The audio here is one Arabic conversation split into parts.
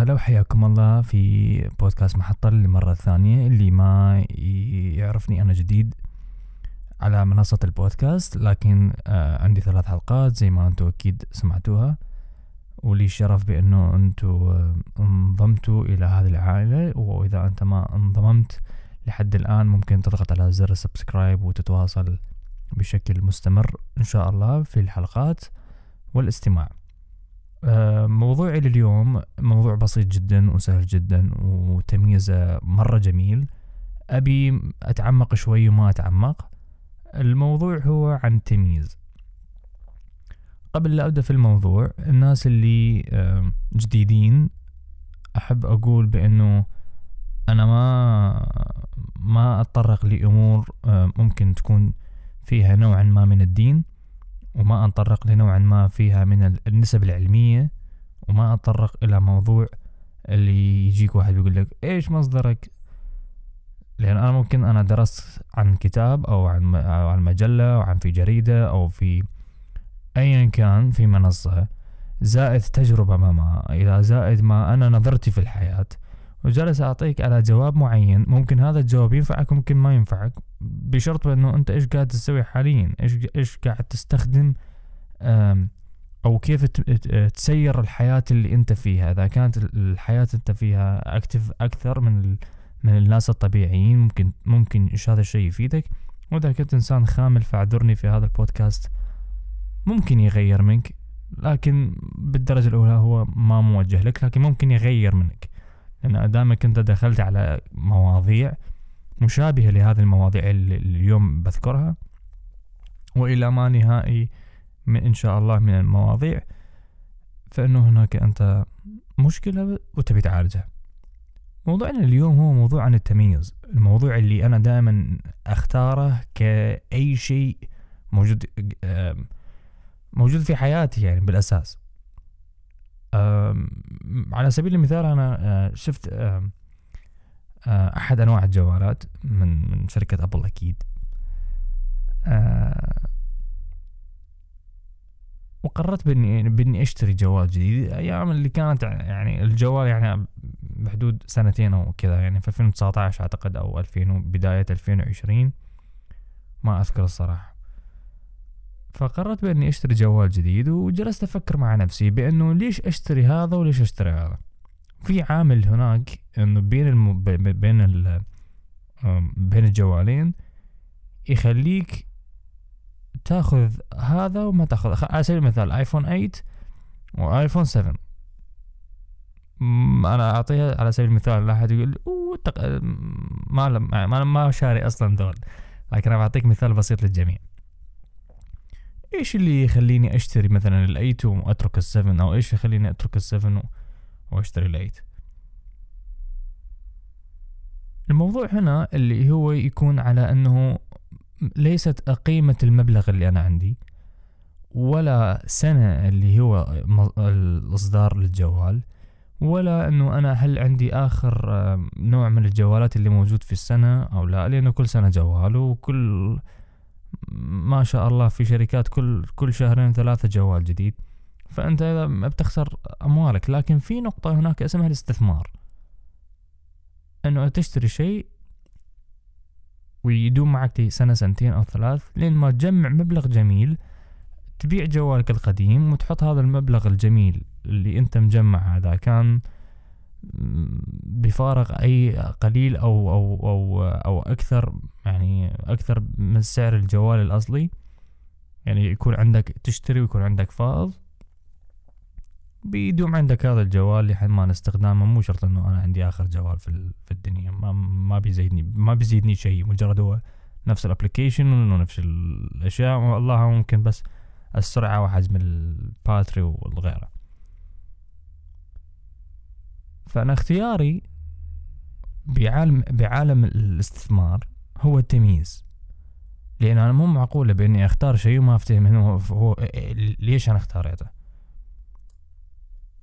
هلا وحياكم الله في بودكاست محطة للمرة الثانية. اللي ما يعرفني أنا جديد على منصة البودكاست لكن آه عندي ثلاث حلقات زي ما أنتم أكيد سمعتوها. ولي الشرف بأنه أنتم آه انضمتوا إلى هذه العائلة. وإذا أنت ما انضممت لحد الآن ممكن تضغط على زر سبسكرايب وتتواصل بشكل مستمر إن شاء الله في الحلقات والاستماع. موضوعي لليوم موضوع بسيط جدا وسهل جدا وتمييزه مرة جميل. أبي أتعمق شوي وما أتعمق. الموضوع هو عن التمييز قبل لا أبدأ في الموضوع الناس اللي جديدين أحب أقول بأنه أنا ما ما أتطرق لأمور ممكن تكون فيها نوعا ما من الدين. وما أتطرق لنوعا ما فيها من النسب العلمية وما أتطرق إلى موضوع اللي يجيك واحد يقول لك إيش مصدرك؟ لأن أنا ممكن أنا درست عن كتاب أو عن عن مجلة أو عن في جريدة أو في أيا كان في منصة زائد تجربة ما ما إذا زائد ما أنا نظرتي في الحياة. وجالس أعطيك على جواب معين. ممكن هذا الجواب ينفعك ممكن ما ينفعك. بشرط إنه أنت إيش قاعد تسوي حاليا؟ إيش إيش قاعد تستخدم أو كيف تسير الحياة اللي أنت فيها؟ إذا كانت الحياة أنت فيها اكتف أكثر من من الناس الطبيعيين ممكن ممكن إيش هذا الشيء يفيدك؟ وإذا كنت إنسان خامل فاعذرني في هذا البودكاست. ممكن يغير منك لكن بالدرجة الأولى هو ما موجه لك لكن ممكن يغير منك. لأن دامك أنت دخلت على مواضيع مشابهة لهذه المواضيع اللي اليوم بذكرها وإلى ما نهائي من إن شاء الله من المواضيع فإنه هناك أنت مشكلة وتبي تعالجها. موضوعنا اليوم هو موضوع عن التمييز الموضوع اللي أنا دائما أختاره كأي شيء موجود موجود في حياتي يعني بالأساس. على سبيل المثال أنا آه، شفت آه، أحد أنواع الجوالات من من شركة أبل أكيد. آه، وقررت بإني بإني أشتري جوال جديد. أيام اللي كانت يعني الجوال يعني بحدود سنتين أو كذا يعني في 2019 أعتقد أو 2000 بدايه 2020 ما أذكر الصراحة. فقررت بإني أشتري جوال جديد وجلست أفكر مع نفسي بإنه ليش أشتري هذا وليش أشتري هذا؟ في عامل هناك إنه بين الم... بين ال... بين الجوالين يخليك تأخذ هذا وما تأخذ. على سبيل المثال آيفون 8 وايفون 7 أنا أعطيها على سبيل المثال لا أحد يقول أوه تق... ما ما ما شاري أصلا ذول. لكن أنا بعطيك مثال بسيط للجميع. إيش اللي يخليني أشتري مثلا ال eight وأترك ال seven أو إيش يخليني أترك ال seven وأشتري الأيت؟ الموضوع هنا اللي هو يكون على أنه ليست قيمة المبلغ اللي أنا عندي ولا سنة اللي هو الإصدار للجوال ولا أنه أنا هل عندي آخر نوع من الجوالات اللي موجود في السنة أو لا لأنه كل سنة جوال وكل ما شاء الله في شركات كل كل شهرين ثلاثة جوال جديد. فأنت إذا ما بتخسر أموالك لكن في نقطة هناك اسمها الاستثمار. إنه تشتري شيء ويدوم معك سنة سنتين أو ثلاث لين ما تجمع مبلغ جميل تبيع جوالك القديم وتحط هذا المبلغ الجميل اللي أنت مجمع هذا. كان بفارق أي قليل أو أو أو أو أكثر يعني أكثر من سعر الجوال الأصلي. يعني يكون عندك تشتري ويكون عندك فائض بيدوم عندك هذا الجوال لحد ما نستخدامه مو شرط إنه أنا عندي آخر جوال في في الدنيا. ما ما بيزيدني ما بيزيدني شيء. مجرد هو نفس ال application ونفس الأشياء. والله ممكن بس السرعة وحجم ال battery والغيره. فأنا اختياري بعالم بعالم الاستثمار هو التمييز. لأن أنا مو معقولة بإني أختار شيء وما افتهم هو, هو ليش أنا اختاريته؟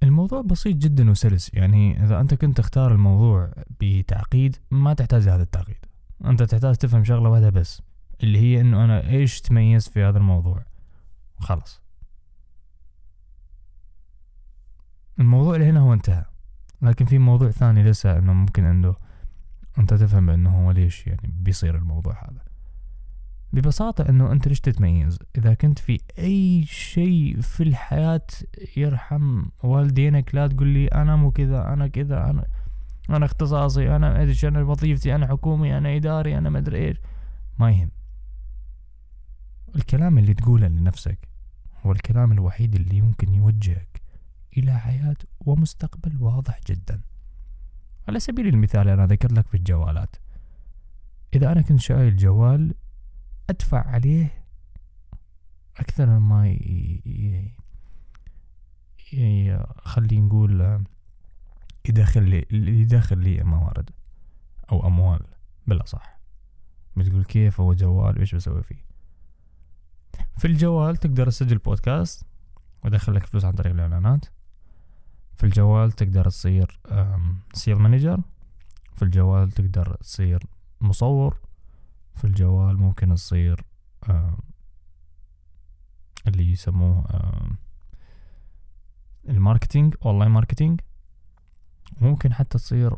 الموضوع بسيط جدا وسلس. يعني إذا أنت كنت تختار الموضوع بتعقيد ما تحتاج هذا التعقيد. أنت تحتاج تفهم شغلة واحدة بس اللي هي إنه أنا إيش تميز في هذا الموضوع؟ خلاص. الموضوع اللي هنا هو انتهى. لكن في موضوع ثاني لسه إنه ممكن إنه أنت تفهم إنه هو ليش يعني بيصير الموضوع هذا. ببساطة إنه أنت ليش تتميز؟ إذا كنت في أي شيء في الحياة يرحم والدينك لا تقول لي أنا مو كذا أنا كذا أنا أنا اختصاصي أنا إيش أنا وظيفتي أنا حكومي أنا إداري أنا مدري إيش. ما يهم. الكلام اللي تقوله لنفسك هو الكلام الوحيد اللي ممكن يوجهك إلى حياة ومستقبل واضح جدا. على سبيل المثال أنا ذكرت لك في الجوالات. إذا أنا كنت شايل جوال أدفع عليه أكثر ما. خلي نقول يدخل لي يدخل لي موارد أو أموال بالأصح بتقول كيف هو جوال؟ وإيش بسوي فيه؟ في الجوال تقدر تسجل بودكاست ويدخل لك فلوس عن طريق الإعلانات. في الجوال تقدر تصير sale manager في الجوال تقدر تصير مصور في الجوال ممكن تصير اللي يسموه ال marketing online marketing. ممكن حتى تصير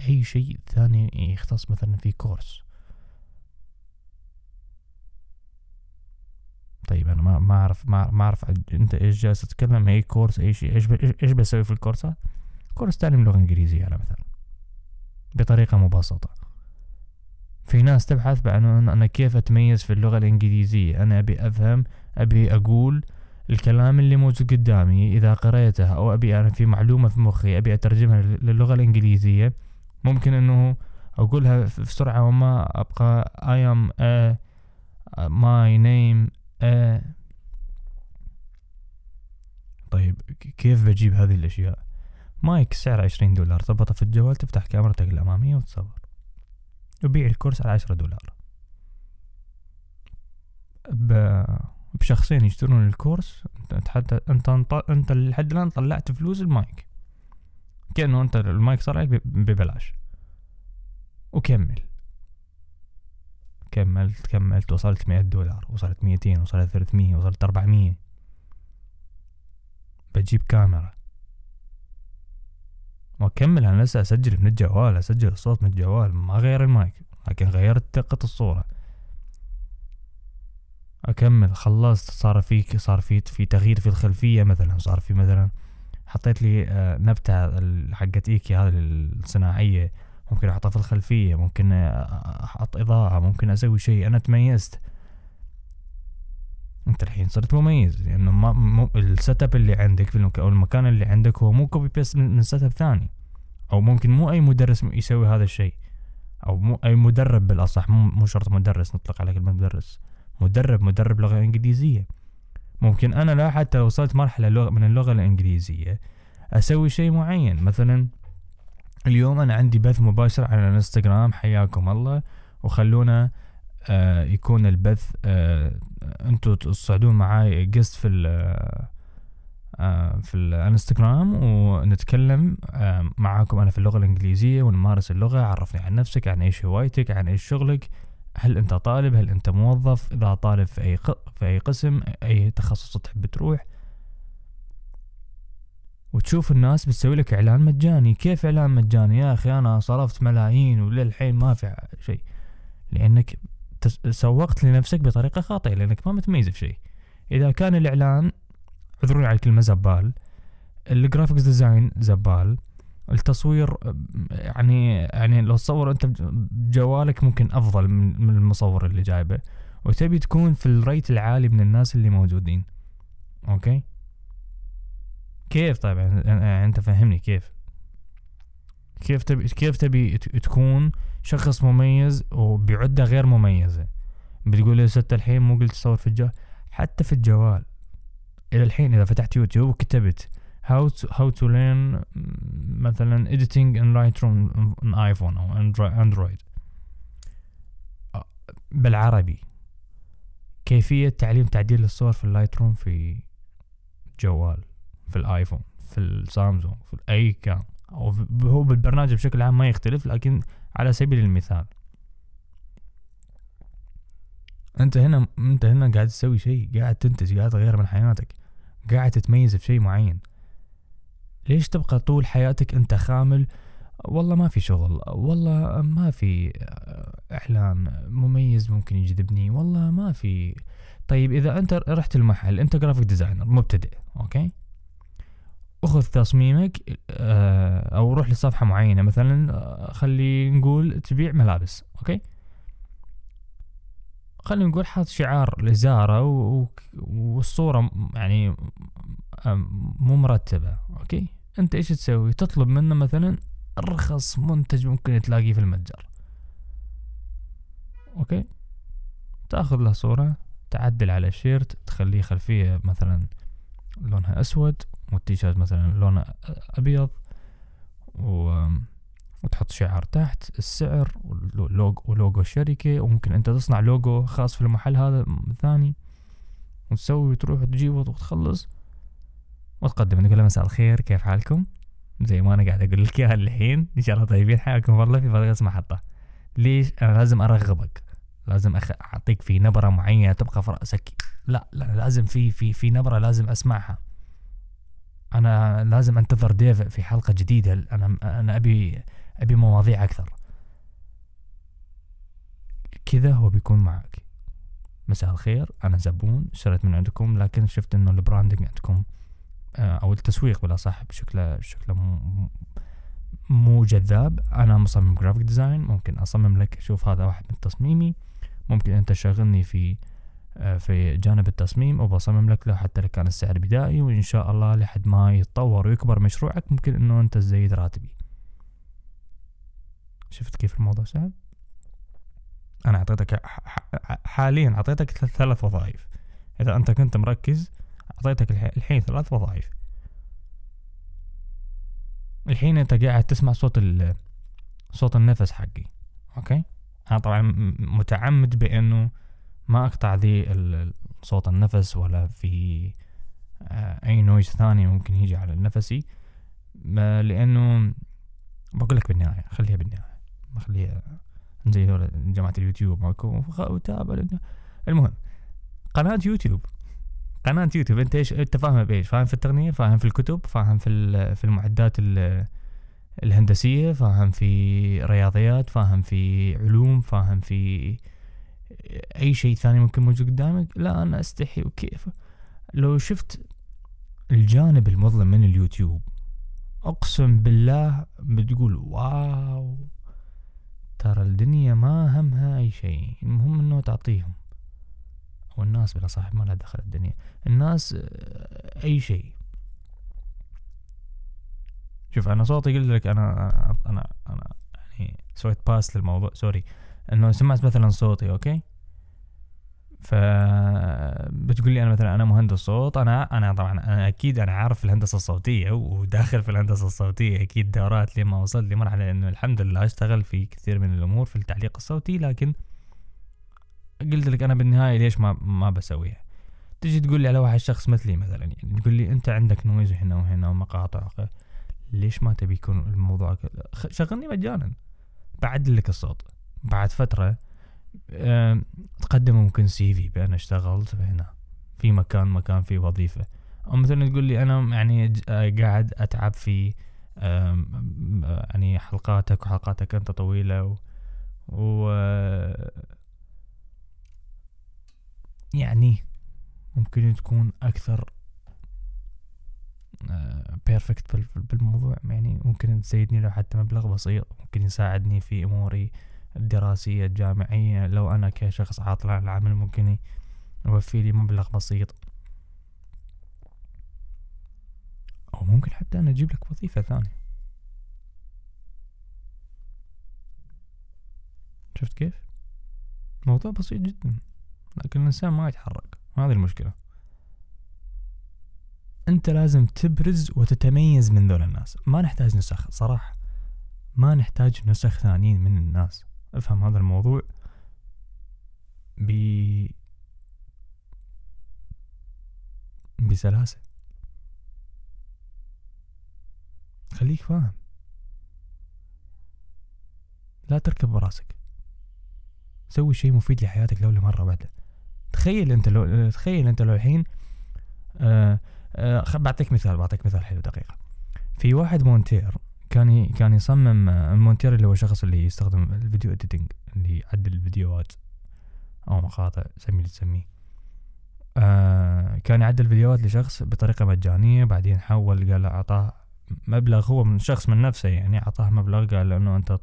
أي شيء ثاني يختص مثلا في كورس. طيب أنا ما ما اعرف ما أعرف أنت إيش جالس تتكلم؟ اي كورس اي شيء إيش إيش بسوي في الكورسات كورس تعلم لغة إنجليزية على مثلا بطريقة مبسطة. في ناس تبحث بعد أنا كيف أتميز في اللغة الإنجليزية. أنا أبي أفهم أبي أقول الكلام اللي موجود قدامي. إذا قريته أو أبي أنا في معلومة في مخي أبي أترجمها للغة الإنجليزية ممكن أنه أقولها في سرعه وما أبقى am a my name آه. طيب كيف بجيب هذه الأشياء؟ مايك سعره عشرين دولار تربطه في الجوال تفتح كاميرتك الأمامية وتصور. وبيع الكورس على عشرة دولار. بشخصين يشترون الكورس حتى أنت أنت لحد الآن طلعت فلوس المايك. كأنه أنت المايك صار عليك ببلاش. وكمل. كملت كملت وصلت مئة دولار وصلت ميتين وصلت ثلاثمية وصلت أربعمية. بجيب كاميرا. وأكمل أنا لسه أسجل من الجوال أسجل الصوت من الجوال ما غير المايك لكن غيرت دقة الصورة. أكمل خلصت صار في صار في في تغيير في الخلفية مثلا صار في مثلا حطيت لي آه، نبتة حقت ايكيا هذه الصناعية. ممكن أحطها في الخلفية ممكن أحط إضاءة ممكن أسوي شيء. أنا تميزت. أنت الحين صرت مميز لأنه ما مو ال setup اللي عندك في المكان أو المكان اللي عندك هو مو copy paste من setup ثاني. أو ممكن مو أي مدرس يسوي هذا الشيء. أو مو أي مدرب بالأصح مو مو شرط مدرس نطلق على كلمه مدرس مدرب مدرب لغة إنجليزية. ممكن أنا لا حتى وصلت مرحلة من اللغة الإنجليزية أسوي شيء معين. مثلا اليوم أنا عندي بث مباشر على الإنستغرام حياكم الله. وخلونا آه يكون البث آه أنتوا تصعدون معاي قست في ال آه في الإنستغرام. ونتكلم آه معاكم أنا في اللغة الإنجليزية ونمارس اللغة. عرفني عن نفسك عن إيش هوايتك عن إيش شغلك. هل أنت طالب؟ هل أنت موظف؟ إذا طالب في أي في أي قسم أي تخصص تحب تروح. وتشوف الناس بتسوي لك إعلان مجاني. كيف إعلان مجاني؟ يا أخي أنا صرفت ملايين وللحين ما في شيء. لأنك سوقت لنفسك بطريقة خاطئة لأنك ما متميز في شيء. إذا كان الإعلان اعذروني على الكلمة زبال ال graphics design زبال التصوير يعني يعني لو تصور أنت بجوالك ممكن أفضل من المصور اللي جايبه. وتبي تكون في ال rate العالي من الناس اللي موجودين. okay؟ كيف طيب؟ يعني أنت فهمني كيف. كيف تبي كيف تبي تكون شخص مميز وبعدة غير مميزة؟ بتقول لي ست الحين مو قلت تصور في الجوال؟ حتى في الجوال. إلى الحين إذا فتحت يوتيوب وكتبت how to how to learn مثلا editing in Lightroom on iPhone أو Android بالعربي. كيفية تعليم تعديل الصور في Lightroom في جوال. في الآيفون في السامسونج في أي كان. أو هو بالبرنامج بشكل عام ما يختلف لكن على سبيل المثال. أنت هنا أنت هنا قاعد تسوي شيء قاعد تنتج قاعد تغير من حياتك قاعد تتميز في شيء معين. ليش تبقى طول حياتك أنت خامل؟ والله ما في شغل والله ما في إعلان مميز ممكن يجذبني والله ما في. طيب إذا أنت رحت المحل أنت graphic designer مبتدئ أوكي؟ أخذ تصميمك آه، أو روح لصفحة معينة. مثلا آه، خلي نقول تبيع ملابس okay؟ خلينا نقول حاط شعار لزارة والصورة يعني مو مرتبة okay؟ أنت إيش تسوي؟ تطلب منه مثلا ارخص منتج ممكن تلاقيه في المتجر. okay؟ تأخذ له صورة تعدل على ال shirt تخليه خلفية مثلا لونها أسود. والتيشيرت مثلا لونه أبيض و وتحط شعار تحت السعر ولوجو, الشركة وممكن أنت تصنع لوجو خاص في المحل هذا ثاني وتسوي وتروح وتجيب وتخلص. وتقدم. تقول له مساء الخير كيف حالكم؟ زي ما أنا قاعد أقول لك إياها الحين. إن شاء الله طيبين حياكم والله في بودكاست محطة ليش؟ أنا لازم أرغبك. لازم أخ... أعطيك في نبرة معينة تبقى في رأسك. لا لا لازم في في في نبرة لازم أسمعها. أنا لازم أنتظر ديف في حلقة جديدة. أنا أنا أبي أبي مواضيع أكثر. كذا هو بيكون معك. مساء الخير. أنا زبون اشتريت من عندكم لكن شفت إنه ال branding عندكم آه، أو التسويق بالاصح بشكله بشكله مو جذاب. أنا مصمم graphic design ممكن أصمم لك. شوف هذا واحد من تصميمي. ممكن أنت تشغلني في في جانب التصميم وبصمم لك له حتى لو كان السعر بدائي وإن شاء الله لحد ما يتطور ويكبر مشروعك ممكن إنه أنت تزيد راتبي. شفت كيف الموضوع سهل؟ أنا أعطيتك حاليا أعطيتك ثلاث وظائف. إذا أنت كنت مركز أعطيتك الحين ثلاث وظائف. الحين أنت قاعد تسمع صوت صوت النفس حقي okay؟ أنا طبعا متعمد بإنه ما أقطع ذي صوت النفس ولا في آه، أي noise ثاني ممكن يجي على نفسي لأنه بقول لك بالنهاية خليها بالنهاية ما خليها زي ذول جماعة اليوتيوب وتابع المهم قناة يوتيوب قناة يوتيوب أنت إيش أنت فاهم بإيش؟ فاهم في التقنية؟ فاهم في الكتب؟ فاهم في في المعدات الهندسية؟ فاهم في رياضيات؟ فاهم في علوم؟ فاهم في أي شيء ثاني ممكن موجود قدامك؟ لا أنا أستحي وكيف؟ لو شفت الجانب المظلم من اليوتيوب أقسم بالله بتقول واو ترى الدنيا ما همها أي شيء. المهم إنه تعطيهم. والناس بلا صاحب ما لها دخل الدنيا. الناس آه، أي شيء. شوف أنا صوتي قلت لك أنا أنا أنا يعني سويت pass للموضوع sorry إنه سمعت مثلا صوتي okay؟ ف بتقول لي أنا مثلا أنا مهندس صوت أنا أنا طبعا أنا أكيد أنا عارف الهندسة الصوتية وداخل في الهندسة الصوتية أكيد دورات لما وصلت لمرحله إنه الحمد لله أشتغل في كثير من الأمور في التعليق الصوتي لكن قلت لك أنا بالنهاية ليش ما ما بسويها؟ تجي تقول لي على واحد شخص مثلي مثلا يعني تقول لي أنت عندك noise هنا وهنا ومقاطع ليش ما تبي يكون الموضوع شغلني مجانا بعدل لك الصوت. بعد فترة تقدم ممكن سي في بأنا اشتغلت هنا في مكان مكان في وظيفة. أو مثلا تقول لي أنا يعني قاعد أتعب في يعني حلقاتك وحلقاتك أنت طويلة و, و يعني ممكن تكون أكثر بيرفكت بالموضوع. يعني ممكن تزيدني لو حتى مبلغ بسيط ممكن يساعدني في أموري. الدراسية الجامعية لو أنا كشخص عاطل عن العمل ممكن يوفي لي مبلغ بسيط. أو ممكن حتى أنا أجيب لك وظيفة ثانية. شفت كيف؟ موضوع بسيط جدا لكن الإنسان ما يتحرك. هذه المشكلة. أنت لازم تبرز وتتميز من ذول الناس. ما نحتاج نسخ صراحة ما نحتاج نسخ ثانيين من الناس. أفهم هذا الموضوع ب بسلاسة. خليك فاهم. لا تركب براسك. سوي شيء مفيد لحياتك لو لمرة واحدة. تخيل أنت لو تخيل أنت لو الحين آه آه بعطيك مثال بعطيك مثال حلو دقيقة. في واحد مونتير كان. كان يصمم المونتير اللي هو الشخص اللي يستخدم ال video editing اللي يعدل الفيديوهات أو مقاطع سمي اللي تسميه آه كان يعدل فيديوهات لشخص بطريقة مجانية بعدين حول قال أعطاه مبلغ هو من شخص من نفسه يعني أعطاه مبلغ قال له إنه أنت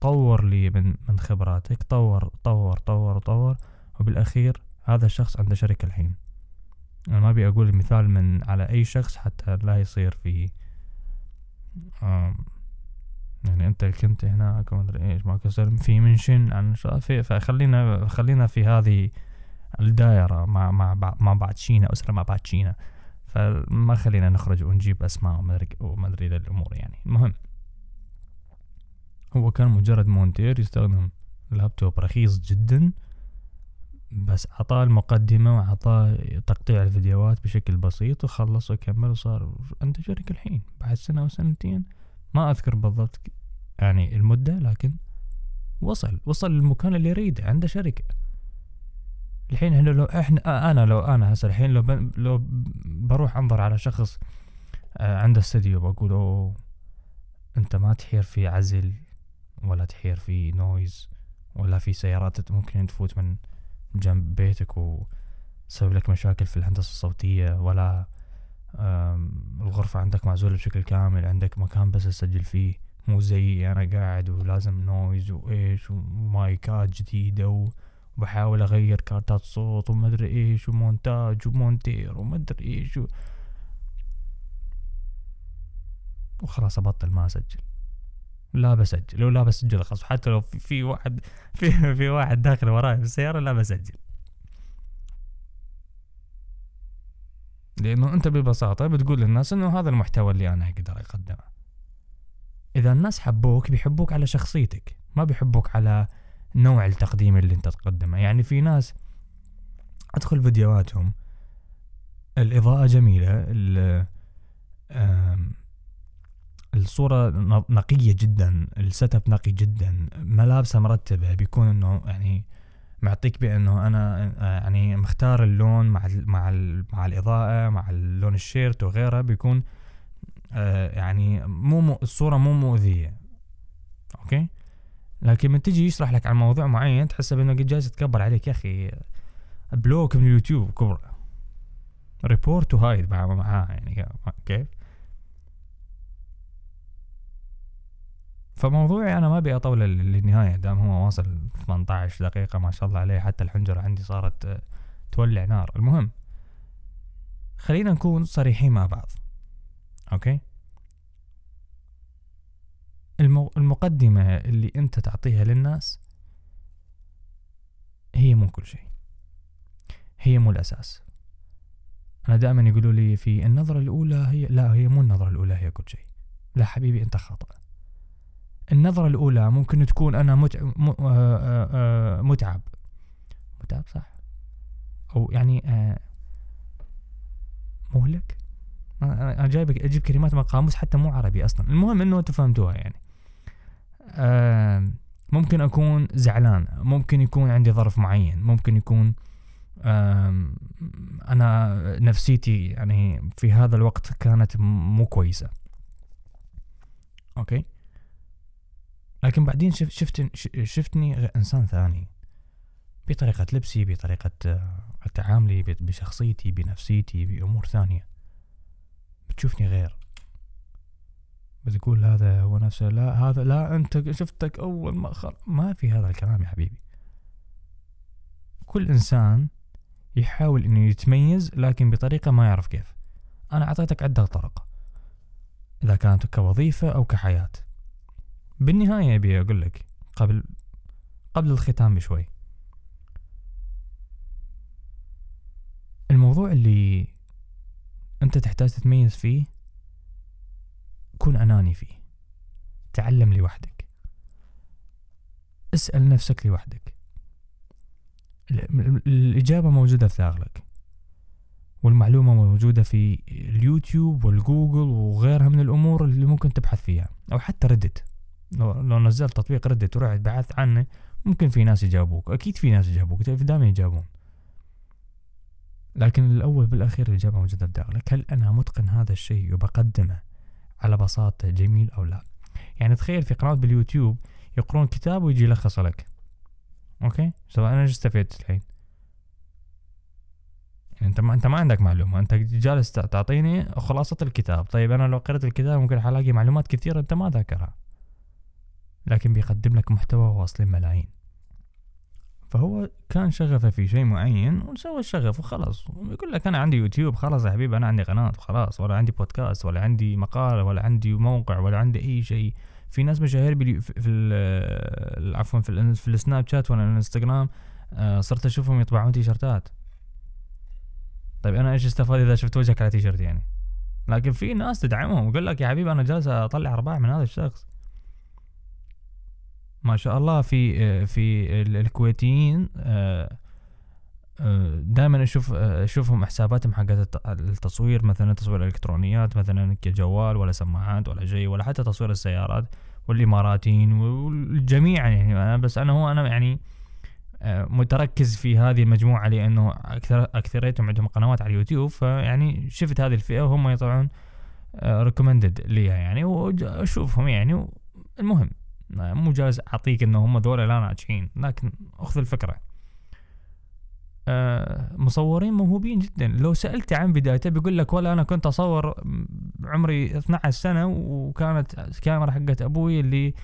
طور لي من من خبراتك طور طور طور طور وبالأخير هذا الشخص عنده شركة الحين أنا ما أبي أقول مثال من على أي شخص حتى لا يصير في يعني أنت كنت هناك وما أدري إيش ما كسر في منشن عن في فخلينا خلينا في هذه الدائرة مع مع مع بعض شينا أسرة مع بعض شينا. فما خلينا نخرج ونجيب أسماء وما أدري الأمور يعني. المهم هو كان مجرد مونتير يستخدم لابتوب رخيص جدا. بس عطاه المقدمة وعطاه تقطيع الفيديوهات بشكل بسيط وخلص وكمل وصار شركة الحين. بعد سنة أو سنتين ما أذكر بالضبط يعني المدة لكن وصل وصل للمكان اللي يريده عنده شركة. الحين إحنا لو إحنا أنا لو أنا هسه الحين لو لو بروح أنظر على شخص آه، عنده استديو بقول أوه أنت ما تحير في عزل ولا تحير في noise ولا في سيارات ممكن تفوت من جنب بيتك وتسبب لك مشاكل في الهندسة الصوتية ولا الغرفة عندك معزولة بشكل كامل عندك مكان بس تسجل فيه مو زي أنا قاعد ولازم noise وإيش ومايكات جديدة وبحاول أغير كارتات صوت وما أدري إيش ومونتاج ومونتير وما أدري إيش و... وخلاص أبطل ما أسجل. لا بسجل لو لا بسجل خلاص. حتى لو في, واحد في في واحد داخل وراي في السيارة لا بسجل. لأنه أنت ببساطة بتقول للناس إنه هذا المحتوى اللي أنا أقدر أقدمه. إذا الناس حبوك بيحبوك على شخصيتك ما بيحبوك على نوع التقديم اللي أنت تقدمه. يعني في ناس أدخل فيديوهاتهم الإضاءة جميلة الصورة نقية جدا ال setup نقي جدا. ملابسه مرتبة بيكون إنه يعني معطيك بأنه أنا يعني مختار اللون مع ال مع ال مع الإضاءة مع اللون ال shirt وغيرها بيكون آه يعني مو الصورة مو مؤذية. okay؟ لكن من تجي يشرح لك عن موضوع معين تحس بأنه قد جالس يتكبر عليك. يا أخي block من اليوتيوب كبر. report و hide معاه يعني كيف؟ فموضوعي أنا ما أبي أطول للنهاية دام هو واصل 18 دقيقة ما شاء الله عليه حتى الحنجرة عندي صارت آه، تولع نار. المهم خلينا نكون صريحين مع بعض. أوكي؟ المقدمة اللي أنت تعطيها للناس هي مو كل شيء. هي مو الأساس. أنا دائما يقولوا لي في النظرة الأولى هي لا هي مو النظرة الأولى هي كل شيء. لا حبيبي أنت خاطئ النظرة الأولى ممكن تكون أنا متعب, آه، آه، آه، متعب. متعب صح؟ أو يعني مهلك؟ أنا جايب أجيب كلمات من قاموس حتى مو عربي أصلا. المهم إنه أنتوا فهمتوها يعني ممكن أكون زعلان ممكن يكون عندي ظرف معين ممكن يكون أنا نفسيتي يعني في هذا الوقت كانت مو كويسة. أوكي؟ لكن بعدين شفت شفت شفتني إنسان ثاني بطريقة لبسي بطريقة آه، تعاملي بشخصيتي بنفسيتي بأمور ثانية. بتشوفني غير. بتقول هذا هو نفسه لا هذا لا أنت شفتك أول ما خل... ما في هذا الكلام يا حبيبي. كل إنسان يحاول إنه يتميز لكن بطريقة ما يعرف كيف. أنا أعطيتك عدة طرق إذا كانت كوظيفة أو كحياة. بالنهاية أبي أقول لك قبل قبل الختام بشوي. الموضوع اللي أنت تحتاج تتميز فيه كن أناني فيه. تعلم لوحدك. اسأل نفسك لوحدك. الإجابة موجودة في داخلك. والمعلومة موجودة في اليوتيوب والجوجل وغيرها من الأمور اللي ممكن تبحث فيها أو حتى ردت لو, لو نزلت تطبيق ردت ورحت بحثت عنه ممكن في ناس يجاوبوك. أكيد في ناس يجاوبوك. دائما يجاوبون. لكن الأول بالأخير الإجابة موجودة بداخلك هل أنا متقن هذا الشيء وبقدمه على بساطة جميل أو لا؟ يعني تخيل في قناة باليوتيوب يقرون كتاب ويجي يلخص لك. أوكي؟ سواء أنا إيش استفدت الحين؟ يعني أنت ما أنت ما عندك معلومة. أنت جالس تعطيني خلاصة الكتاب. طيب أنا لو قرأت الكتاب ممكن الاقي معلومات كثيرة أنت ما ذاكرها. لكن بيقدم لك محتوى واصل ملايين. فهو كان شغفه في شيء معين وسوى الشغف وخلاص. يقول لك أنا عندي يوتيوب خلاص يا حبيبي أنا عندي قناة وخلاص ولا عندي بودكاست ولا عندي مقال ولا عندي موقع ولا عندي أي شيء. في ناس مشاهير في في عفوا في, في السناب شات ولا الانستغرام آه، صرت أشوفهم يطبعون تيشرتات. طيب أنا إيش استفاد إذا شفت وجهك على تيشرت يعني؟ لكن في ناس تدعمهم ويقول لك يا حبيبي أنا جالس أطلع أرباح من هذا الشخص. ما شاء الله في آه، في الكويتيين آه، دائما أشوف أشوفهم حساباتهم حقت التصوير مثلا تصوير الالكترونيات مثلا كجوال ولا سماعات ولا شيء ولا حتى تصوير السيارات والإماراتيين والجميع يعني. أنا بس أنا هو أنا يعني آه، متركز في هذه المجموعة لأنه أكثر أكثريتهم عندهم قنوات على اليوتيوب فيعني شفت هذه الفئة وهم يطلعون ريكومندد ليها يعني واشوفهم يعني المهم. مو جالس أعطيك إنه هم ذولا لا ناجحين لكن أخذ الفكرة. آه، مصورين موهوبين جدا. لو سألت عن بدايته بيقول لك ولا أنا كنت أصور عمري 12 سنة وكانت الكاميرا حقت أبوي اللي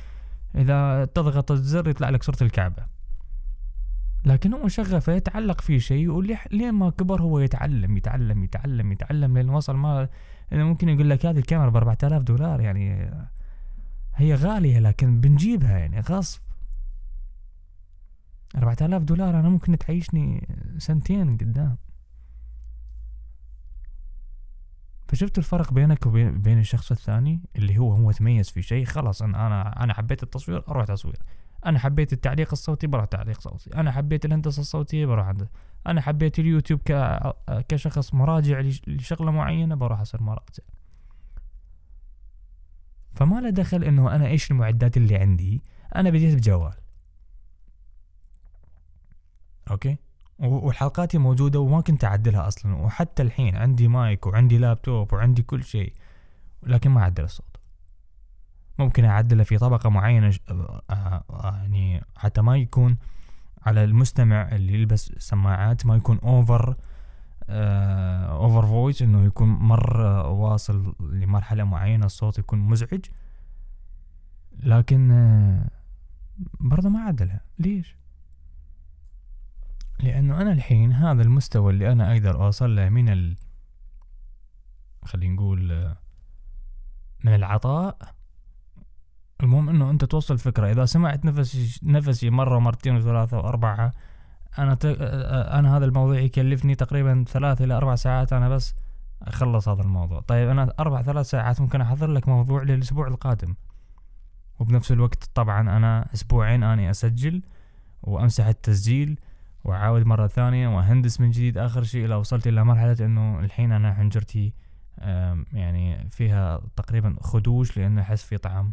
إذا تضغط الزر يطلع لك صورة الكعبة. لكن هو شغفه يتعلق في شيء ولين ما كبر هو يتعلم يتعلم يتعلم يتعلم لين وصل ما ممكن يقول لك هذه الكاميرا ب 4000 دولار يعني هي غالية لكن بنجيبها يعني غصب. أربعة آلاف دولار أنا ممكن تعيشني سنتين قدام. فشفت الفرق بينك وبين الشخص الثاني اللي هو هو تميز في شيء خلاص أنا أنا أنا حبيت التصوير أروح تصوير. أنا حبيت التعليق الصوتي بروح تعليق صوتي. أنا حبيت الهندسة الصوتية بروح عند أنا حبيت اليوتيوب. كشخص مراجع لشغلة معينة بروح أصير مراجع. فما له دخل إنه أنا إيش المعدات اللي عندي؟ أنا بديت بجوال. أوكي؟ وحلقاتي موجودة وما كنت أعدلها أصلا. وحتى الحين عندي مايك وعندي لابتوب وعندي كل شيء لكن ما أعدل الصوت. ممكن أعدله في طبقة معينة آه، آه، يعني حتى ما يكون على المستمع اللي يلبس سماعات ما يكون over over voice إنه يكون مرة واصل لمرحلة معينة الصوت يكون مزعج. لكن آه، برضه ما عدلها. ليش؟ لأنه أنا الحين هذا المستوى اللي أنا أقدر أوصل له من ال خلينا نقول من العطاء. المهم إنه أنت توصل فكرة. إذا سمعت نفسي نفسي مرة ومرتين وثلاثة وأربعة أنا ت... أنا هذا الموضوع يكلفني تقريبا ثلاث إلى أربع ساعات أنا بس أخلص هذا الموضوع. طيب أنا أربع ثلاث ساعات ممكن أحضر لك موضوع للأسبوع القادم. وبنفس الوقت طبعا أنا أسبوعين أني أسجل وأمسح التسجيل وأعاود مرة ثانية وأهندس من جديد آخر شيء إلى وصلت إلى مرحلة إنه الحين أنا حنجرتي يعني فيها تقريبا خدوش لأنه أحس في طعم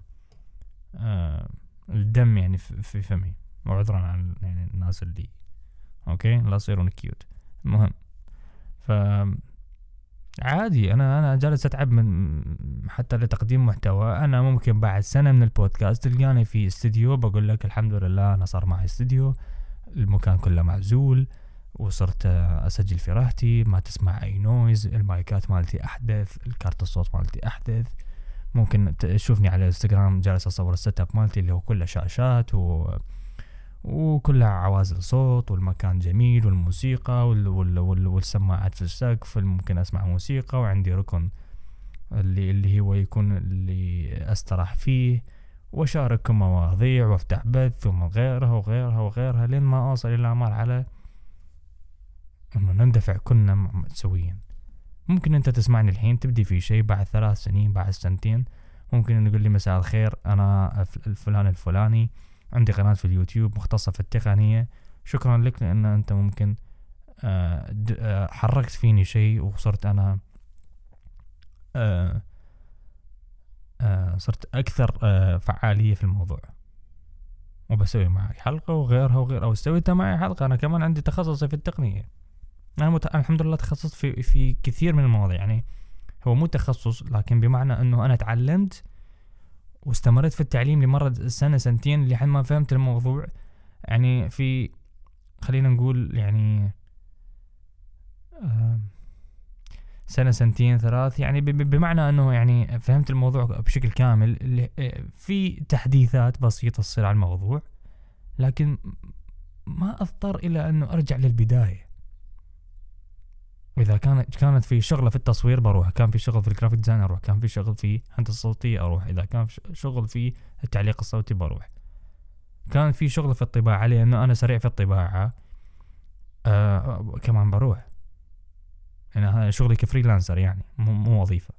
الدم يعني في فمي وعذرا عن يعني الناس اللي okay؟ لا يصيرون cute المهم. ف عادي أنا أنا جالس أتعب من حتى لتقديم محتوى. أنا ممكن بعد سنة من البودكاست تلقاني في استديو بقول لك الحمد لله أنا صار معي استديو. المكان كله معزول وصرت أسجل في راحتي. ما تسمع أي noise ال mics مالتي أحدث الكارت الصوت مالتي أحدث. ممكن تشوفني على الإنستغرام جالس أصور ال setup مالتي اللي هو كله شاشات و وكلها عوازل صوت والمكان جميل والموسيقى وال... وال... وال... والسماعات في السقف ممكن أسمع موسيقى وعندي ركن اللي اللي هو يكون اللي أستراح فيه وأشارككم مواضيع وأفتح بث وغيرها وغيرها وغيرها لين ما أوصل إلى مرحلة إنه نندفع كلنا سويا ممكن أنت تسمعني الحين تبدي في شيء بعد ثلاث سنين بعد سنتين ممكن تقول لي مساء الخير أنا الفلان الفلاني. عندي قناة في اليوتيوب مختصة في التقنية. شكرا لك لأن أنت ممكن آه، آه، حركت فيني شيء وصرت أنا آه، صرت أكثر فعالية في الموضوع. وبسوي معك حلقة وغيرها وغيرها أو سويتها معي حلقة. أنا كمان عندي تخصصي في التقنية. أنا مت... الحمد لله تخصصت في في كثير من المواضيع. يعني هو مو تخصص لكن بمعنى إنه أنا تعلمت واستمريت في التعليم لمرة سنة سنتين لحد ما فهمت الموضوع. يعني في خلينا نقول يعني سنة سنتين ثلاث. يعني بمعنى أنه يعني فهمت الموضوع بشكل كامل في تحديثات بسيطة تصير على الموضوع لكن ما أضطر إلى انه أرجع للبداية. وإذا كانت كانت في شغله في التصوير بروح كان في شغل في ال graphic design أروح كان في شغل في الهندسة الصوتية أروح إذا كان في شغل في التعليق الصوتي بروح. كان في شغل في الطباعة لأنه أنا سريع في الطباعة آه كمان بروح. يعني هذا شغلي كفريلانسر يعني مو, مو وظيفة.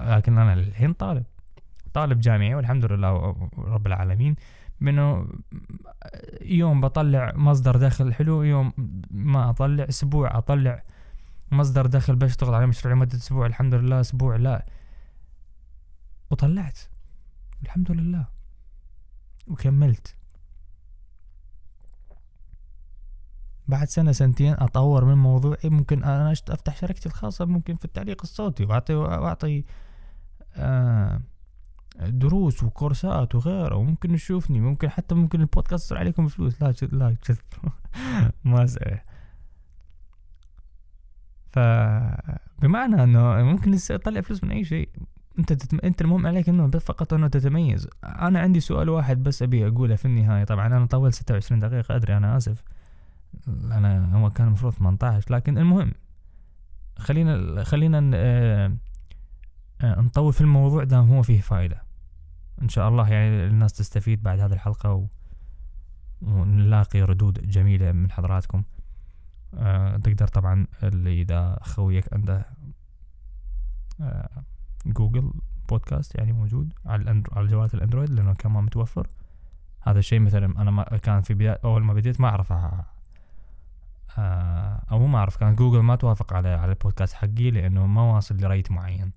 لكن أنا الحين طالب. طالب جامعي والحمد لله رب العالمين منه يوم بطلع مصدر دخل حلو يوم ما أطلع أسبوع أطلع مصدر دخل بشتغل على مشروع لمدة أسبوع. الحمد لله أسبوع لا. وطلعت. الحمد لله. وكملت. بعد سنة سنتين أطور من موضوعي ممكن أنا أفتح شركتي الخاصة ممكن في التعليق الصوتي وأعطي وأعطي آه دروس وكورسات وغيره. وممكن نشوفني ممكن حتى ممكن البودكاست يصير عليكم فلوس. لا لا ما سأل فبمعنى إنه ممكن تطلع فلوس من أي شيء. أنت تتم... أنت المهم عليك إنه بس فقط إنه تتميز. أنا عندي سؤال واحد بس أبي أقوله في النهاية. طبعا أنا طولت 26 دقيقة أدري أنا آسف. أنا هو كان المفروض 18 لكن المهم خلينا خلينا آه، آه، نطول في الموضوع دام هو فيه فائده إن شاء الله يعني الناس تستفيد بعد هذه الحلقة و... ونلاقي ردود جميلة من حضراتكم. آه تقدر طبعا اللي إذا خويك عنده آه جوجل بودكاست يعني موجود على الأندرو... على جوالات الأندرويد لأنه كمان متوفر. هذا الشيء مثلا أنا ما كان في بداية أول ما بديت ما اعرف آه أو ما أعرف كان جوجل ما توافق على على البودكاست حقي لأنه ما واصل ل rate معين.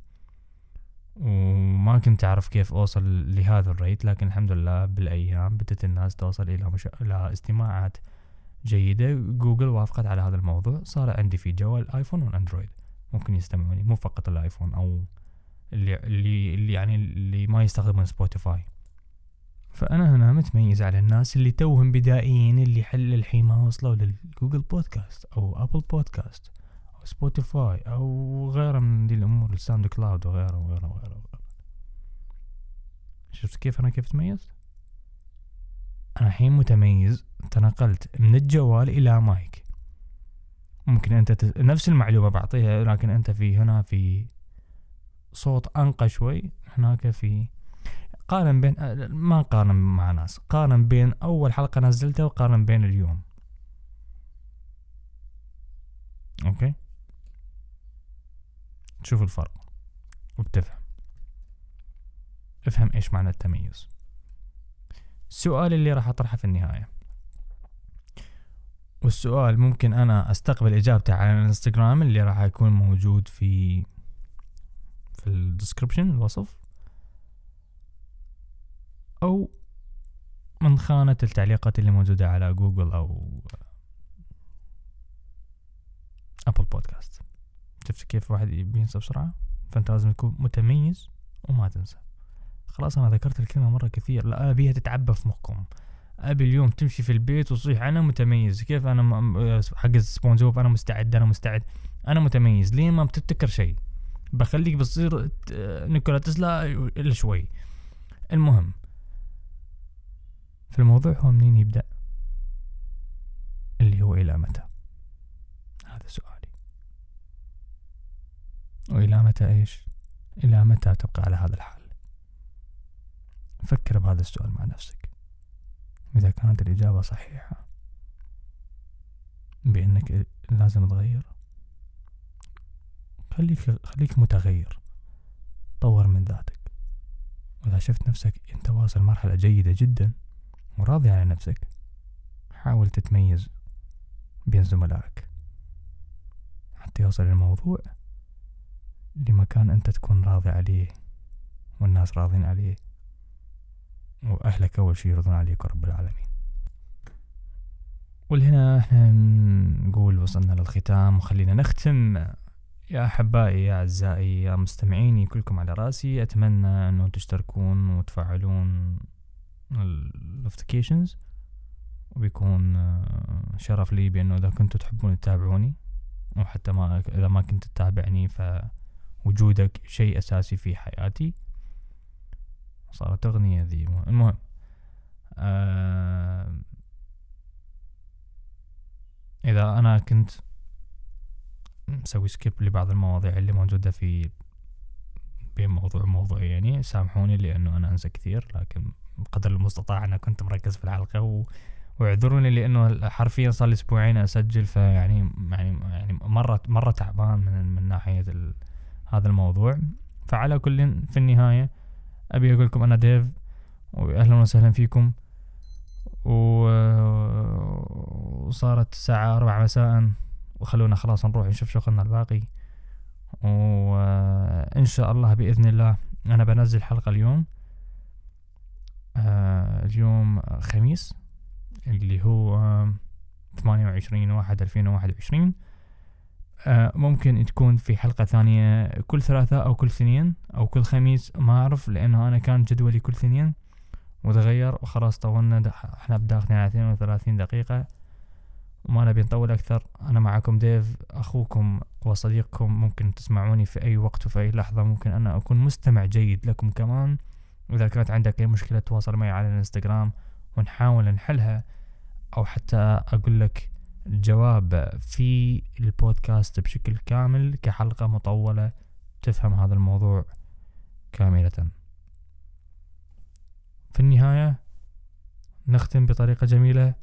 وما كنت أعرف كيف أوصل لهذا ال rate لكن الحمد لله بالأيام بدأت الناس توصل إلى مش... إلى استماعات جيدة. جوجل وافقت على هذا الموضوع. صار عندي في جوال آيفون واندرويد ممكن يستمعوني. مو فقط الآيفون أو اللي اللي, اللي يعني اللي ما يستخدمون سبوتيفاي. فأنا هنا متميز على الناس اللي توهم بدائيين اللي حل الحين ما وصلوا للجوجل بودكاست أو أبل بودكاست أو سبوتيفاي أو غيره من دي الأمور الساوند كلاود وغيره وغيره وغيره شفت كيف أنا كيف تميزت؟ أنا الحين متميز. تنقلت من الجوال إلى مايك. ممكن أنت تس... نفس المعلومة بعطيها لكن أنت في هنا في صوت أنقى شوي هناك في قارن بين ما قارن مع ناس قارن بين أول حلقة نزلتها وقارن بين اليوم. أوكي؟ تشوف الفرق وبتفهم. افهم إيش معنى التميز. السؤال اللي راح أطرحه في النهاية. والسؤال ممكن أنا أستقبل إجابته على الإنستغرام اللي راح يكون موجود في في ال description الوصف. أو من خانة التعليقات اللي موجودة على جوجل أو أبل بودكاست. شفت كيف واحد بينسى بسرعة؟ فأنت لازم تكون متميز وما تنسى. خلاص أنا ذكرت الكلمة مرة كثير. لا أبيها تتعبى في مخكم. أبي اليوم تمشي في البيت وتصيح أنا متميز. كيف؟ أنا حق سبونج أنا مستعد أنا مستعد. أنا متميز. ليه ما بتبتكر شيء بخليك بتصير نيكولا تسلا إلا شوي. المهم في الموضوع هو منين يبدأ؟ اللي هو إلى متى؟ هذا سؤالي. وإلى متى إيش؟ إلى متى تبقى على هذا الحال؟ فكر بهذا السؤال مع نفسك. إذا كانت الإجابة صحيحة بأنك لازم تغير خليك خليك متغير. طور من ذاتك. وإذا شفت نفسك أنت واصل مرحلة جيدة جدا وراضي على نفسك حاول تتميز بين زملائك. حتى يوصل الموضوع لمكان أنت تكون راضي عليه والناس راضين عليه. وأهلك أول شي يرضون عليك رب العالمين. ولهنا إحنا نقول وصلنا للختام. وخلينا نختم. يا أحبائي يا أعزائي يا مستمعيني كلكم على رأسي. أتمنى أنه تشتركون وتفعلون ال notifications وبيكون آه، شرف لي بأنه إذا كنتوا تحبون تتابعوني. أو حتى ما إذا ما كنت تتابعني فوجودك شيء أساسي في حياتي. صارت أغنية ذي المهم آه إذا أنا كنت مسوي skip لبعض المواضيع اللي موجودة في بين موضوع وموضوع يعني سامحوني لأنه أنا أنسى كثير لكن بقدر المستطاع أنا كنت مركز في الحلقة و... واعذروني لأنه حرفيا صار لي أسبوعين أسجل فيعني يعني يعني مرة مرة تعبان من من ناحية. هذا الموضوع فعلى كل في النهاية أبي أقول لكم أنا ديف وأهلا وسهلا فيكم. و... وصارت الساعة أربعة مساء وخلونا خلاص نروح نشوف شغلنا الباقي. وإن شاء الله بإذن الله أنا بنزل حلقة اليوم. آه، اليوم خميس اللي هو ثمانية وعشرين واحد ألفين وواحد وعشرين. ممكن تكون في حلقة ثانية كل ثلاثاء أو كل اثنين أو كل خميس ما أعرف لأنه أنا كان جدولي كل اثنين وتغير وخلاص طولنا إحنا بداخلين على اثنين وثلاثين دقيقة وما نبي نطول أكثر. أنا معكم ديف أخوكم وصديقكم ممكن تسمعوني في أي وقت وفي أي لحظة. ممكن أنا أكون مستمع جيد لكم كمان. وإذا كانت عندك أي مشكلة تواصل معي على الإنستغرام ونحاول نحلها أو حتى أقول لك الجواب في البودكاست بشكل كامل كحلقة مطولة تفهم هذا الموضوع كاملة. في النهاية نختم بطريقة جميلة.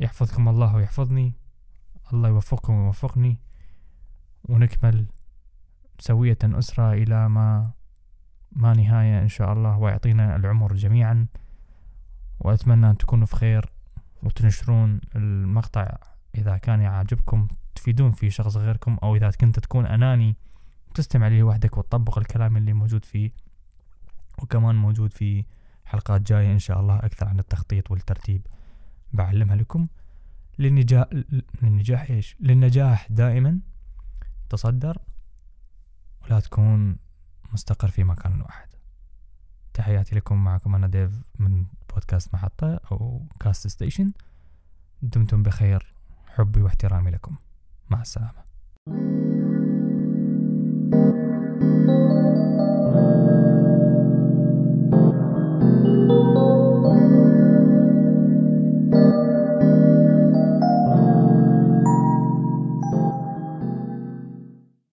يحفظكم الله ويحفظني. الله يوفقكم ويوفقني. ونكمل سوية أسرة إلى ما ما نهاية إن شاء الله ويعطينا العمر جميعا. وأتمنى أن تكونوا في خير وتنشرون المقطع إذا كان يعجبكم تفيدون فيه شخص غيركم أو إذا كنت تكون أناني تستمع لي وحدك وتطبق الكلام اللي موجود فيه وكمان موجود في حلقات جاية إن شاء الله أكثر عن التخطيط والترتيب. بعلمها لكم. للنجاح للنجاح إيش؟ للنجاح دائما. تصدر. ولا تكون مستقر في مكان واحد. تحياتي لكم معكم أنا ديف من بودكاست محطة أو Cast Station دمتم بخير. حبي واحترامي لكم. مع السلامة.